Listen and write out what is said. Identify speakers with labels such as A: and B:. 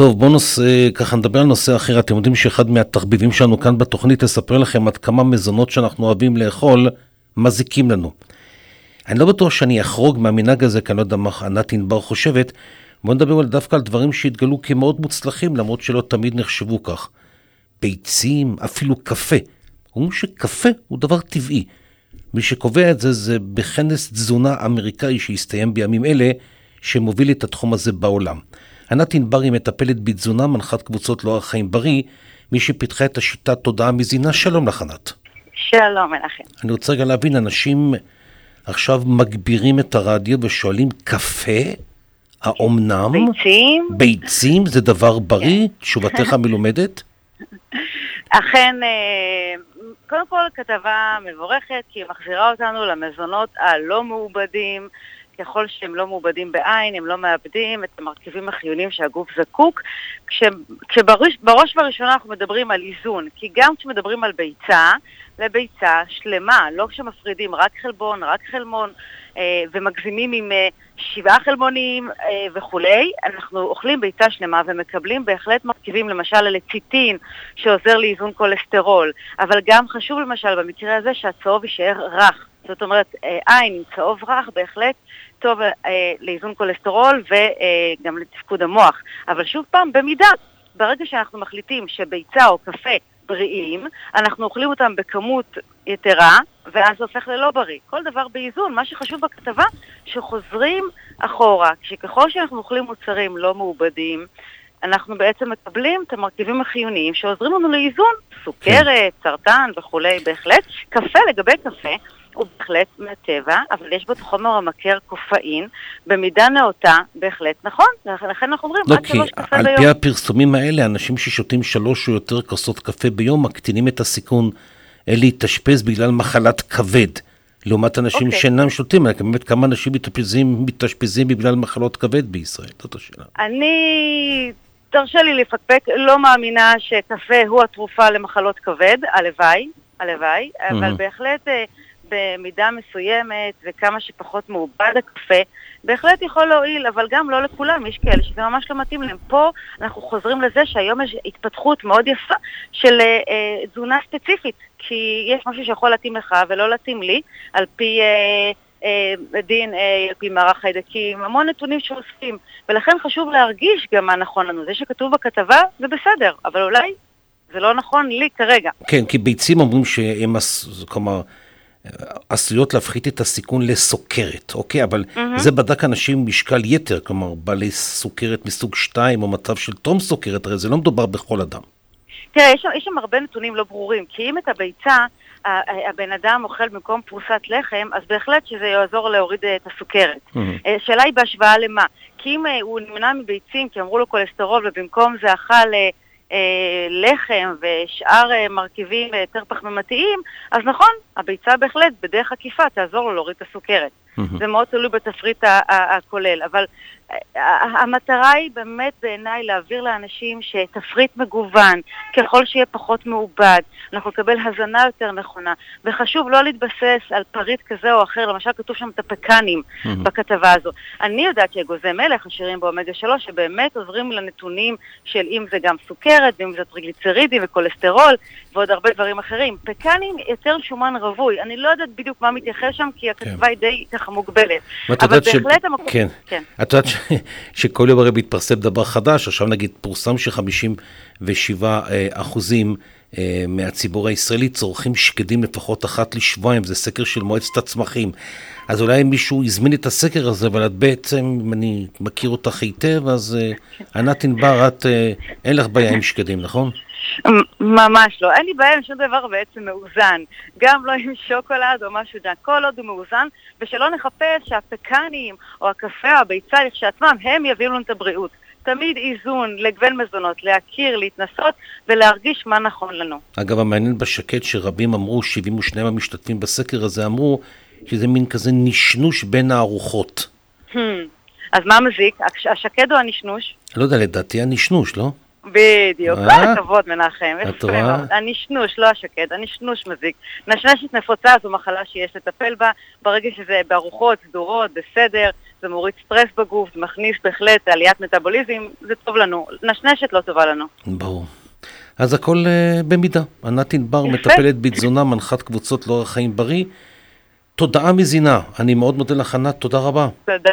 A: טוב, בואו נושא, ככה נדבר על נושא אחר. אתם יודעים שאחד מהתחביבים שלנו כאן בתוכנית לספר לכם עד כמה מזונות שאנחנו אוהבים לאכול מזיקים לנו. אני לא בטוח שאני אחרוג מהמנהג הזה, כי אני לא יודע מה ענת ענבר חושבת. בואו נדבר דווקא על דברים שהתגלו כמאוד מוצלחים, למרות שלא תמיד נחשבו כך. ביצים, אפילו קפה. אומרים שקפה הוא דבר טבעי. מי שקובע את זה זה בכנס תזונה אמריקאי שהסתיים בימים אלה, שמוביל את התחום הזה בעולם. ענת ענבר היא מטפלת בתזונה, מנחת קבוצות לאורח חיים בריא, מי שפיתחה את השיטת תודעה מזינה. שלום לך, ענת.
B: שלום, מנחם.
A: אני רוצה רגע להבין, אנשים עכשיו מגבירים את הרדיו ושואלים, קפה? האומנם?
B: ביצים?
A: ביצים זה דבר בריא? תשובתך מלומדת?
B: אכן, אה, קודם כל כתבה מבורכת, כי היא מחזירה אותנו למזונות הלא מעובדים. ככל שהם לא מעובדים בעין, הם לא מאבדים את המרכיבים החיוניים שהגוף זקוק. כש, כשבראש ובראשונה אנחנו מדברים על איזון, כי גם כשמדברים על ביצה, לביצה שלמה, לא כשמפרידים רק חלבון, רק חלמון, אה, ומגזימים עם אה, שבעה חלמונים אה, וכולי, אנחנו אוכלים ביצה שלמה ומקבלים בהחלט מרכיבים, למשל הלציטין, שעוזר לאיזון כולסטרול, אבל גם חשוב למשל במקרה הזה שהצהוב יישאר רך. זאת אומרת, עין עם צהוב רך בהחלט טוב אה, לאיזון כולסטרול וגם אה, לתפקוד המוח. אבל שוב פעם, במידה, ברגע שאנחנו מחליטים שביצה או קפה בריאים, אנחנו אוכלים אותם בכמות יתרה, ואז זה הופך ללא בריא. כל דבר באיזון. מה שחשוב בכתבה, שחוזרים אחורה, כשככל שאנחנו אוכלים מוצרים לא מעובדים, אנחנו בעצם מקבלים את המרכיבים החיוניים שעוזרים לנו לאיזון, סוכרת, סרטן וכולי, בהחלט. קפה, לגבי קפה, הוא בהחלט מהטבע, אבל יש בו חומר המכר קופאין, במידה נאותה, בהחלט נכון. לכן אנחנו אומרים,
A: לא, עד שלוש קפה ביום. על פי הפרסומים האלה, אנשים ששותים שלוש או יותר כוסות קפה ביום, מקטינים את הסיכון להתאשפז בגלל מחלת כבד. לעומת אנשים okay. אוקיי. שאינם שותים, אלא באמת כמה אנשים מתאשפזים, מתאשפזים בגלל מחלות כבד בישראל, זאת השאלה.
B: אני, תרשה לי לפקפק, לא מאמינה שקפה הוא התרופה למחלות כבד, הלוואי, הלוואי, mm-hmm. אבל בהחלט אה, במידה מסוימת וכמה שפחות מעובד הקפה, בהחלט יכול להועיל, אבל גם לא לכולם, יש כאלה שזה ממש לא מתאים להם. פה אנחנו חוזרים לזה שהיום יש התפתחות מאוד יפה של אה, אה, תזונה ספציפית, כי יש משהו שיכול להתאים לך ולא להתאים לי, על פי... אה, אה, דין, אה, על פי מערך חיידקים, המון נתונים שאוספים, ולכן חשוב להרגיש גם מה נכון לנו. זה שכתוב בכתבה זה בסדר, אבל אולי זה לא נכון לי כרגע.
A: כן, כי ביצים אומרים שהם, כלומר, עשויות להפחית את הסיכון לסוכרת, אוקיי? אבל mm-hmm. זה בדק אנשים עם משקל יתר, כלומר בעלי סוכרת מסוג 2 או מצב של תום סוכרת, הרי זה לא מדובר בכל אדם.
B: תראה, יש, יש שם הרבה נתונים לא ברורים, כי אם את הביצה הבן אדם אוכל במקום פרוסת לחם, אז בהחלט שזה יעזור להוריד את הסוכרת. Mm-hmm. השאלה היא בהשוואה למה? כי אם אה, הוא נמנע מביצים כי אמרו לו כולסטרול ובמקום זה אכל אה, אה, לחם ושאר אה, מרכיבים אה, יותר פחמימתיים, אז נכון, הביצה בהחלט בדרך עקיפה תעזור לו להוריד את הסוכרת. זה מאוד תלוי בתפריט הכולל, אבל המטרה היא באמת בעיניי להעביר לאנשים שתפריט מגוון, ככל שיהיה פחות מעובד, אנחנו נקבל הזנה יותר נכונה, וחשוב לא להתבסס על פריט כזה או אחר, למשל כתוב שם את הפקנים. בכתבה הזו. אני יודעת שאגוזי מלך עשירים באומגה 3, שבאמת עוזרים לנתונים של אם זה גם סוכרת, ואם זה טריגליצרידים וכולסטרול, ועוד הרבה דברים אחרים. פקנים יותר שומן רווי, אני לא יודעת בדיוק מה מתייחס שם, כי הכתבה כן. היא די ככה מוגבלת. אבל בהחלט המקום...
A: כן. כן. את יודעת שכל יום הרי מתפרסם דבר חדש, עכשיו נגיד פורסם ש-57 אה, אחוזים מהציבור הישראלי צורכים שקדים לפחות אחת לשבועיים, זה סקר של מועצת הצמחים. אז אולי מישהו הזמין את הסקר הזה, אבל את בעצם, אם אני מכיר אותך היטב, אז אה, ענת ענבר, את, אין לך בעיה עם שקדים, נכון?
B: ממש לא. אין לי בעיה עם שום דבר בעצם מאוזן. גם לא עם שוקולד או משהו דן. כל עוד הוא מאוזן, ושלא נחפש שהפקנים או הקפה או הביצה לכשעצמם, הם יביאו לנו את הבריאות. תמיד איזון לגוון מזונות, להכיר, להתנסות ולהרגיש מה נכון לנו.
A: אגב, המעניין בשקט שרבים אמרו, 72 המשתתפים בסקר הזה אמרו, שזה מין כזה נשנוש בין הארוחות.
B: Hmm. אז מה מזיק? השקד או הנשנוש?
A: לא יודע, לדעתי הנשנוש, לא?
B: בדיוק, כל הכבוד מנחם, את רואה? הנשנוש, לא השקד, הנשנוש מזיק. נשנשת נפוצה זו מחלה שיש לטפל בה, ברגע שזה בארוחות סדורות, בסדר, זה מוריד סטרס בגוף, זה מכניס בהחלט עליית מטאבוליזם, זה טוב לנו. נשנשת לא טובה לנו.
A: ברור. אז הכל uh, במידה. ענת ענבר, מטפלת בתזונה, מנחת קבוצות לאורח חיים בריא. תודעה מזינה. אני מאוד מודה לך, ענת, תודה רבה.
B: תודה.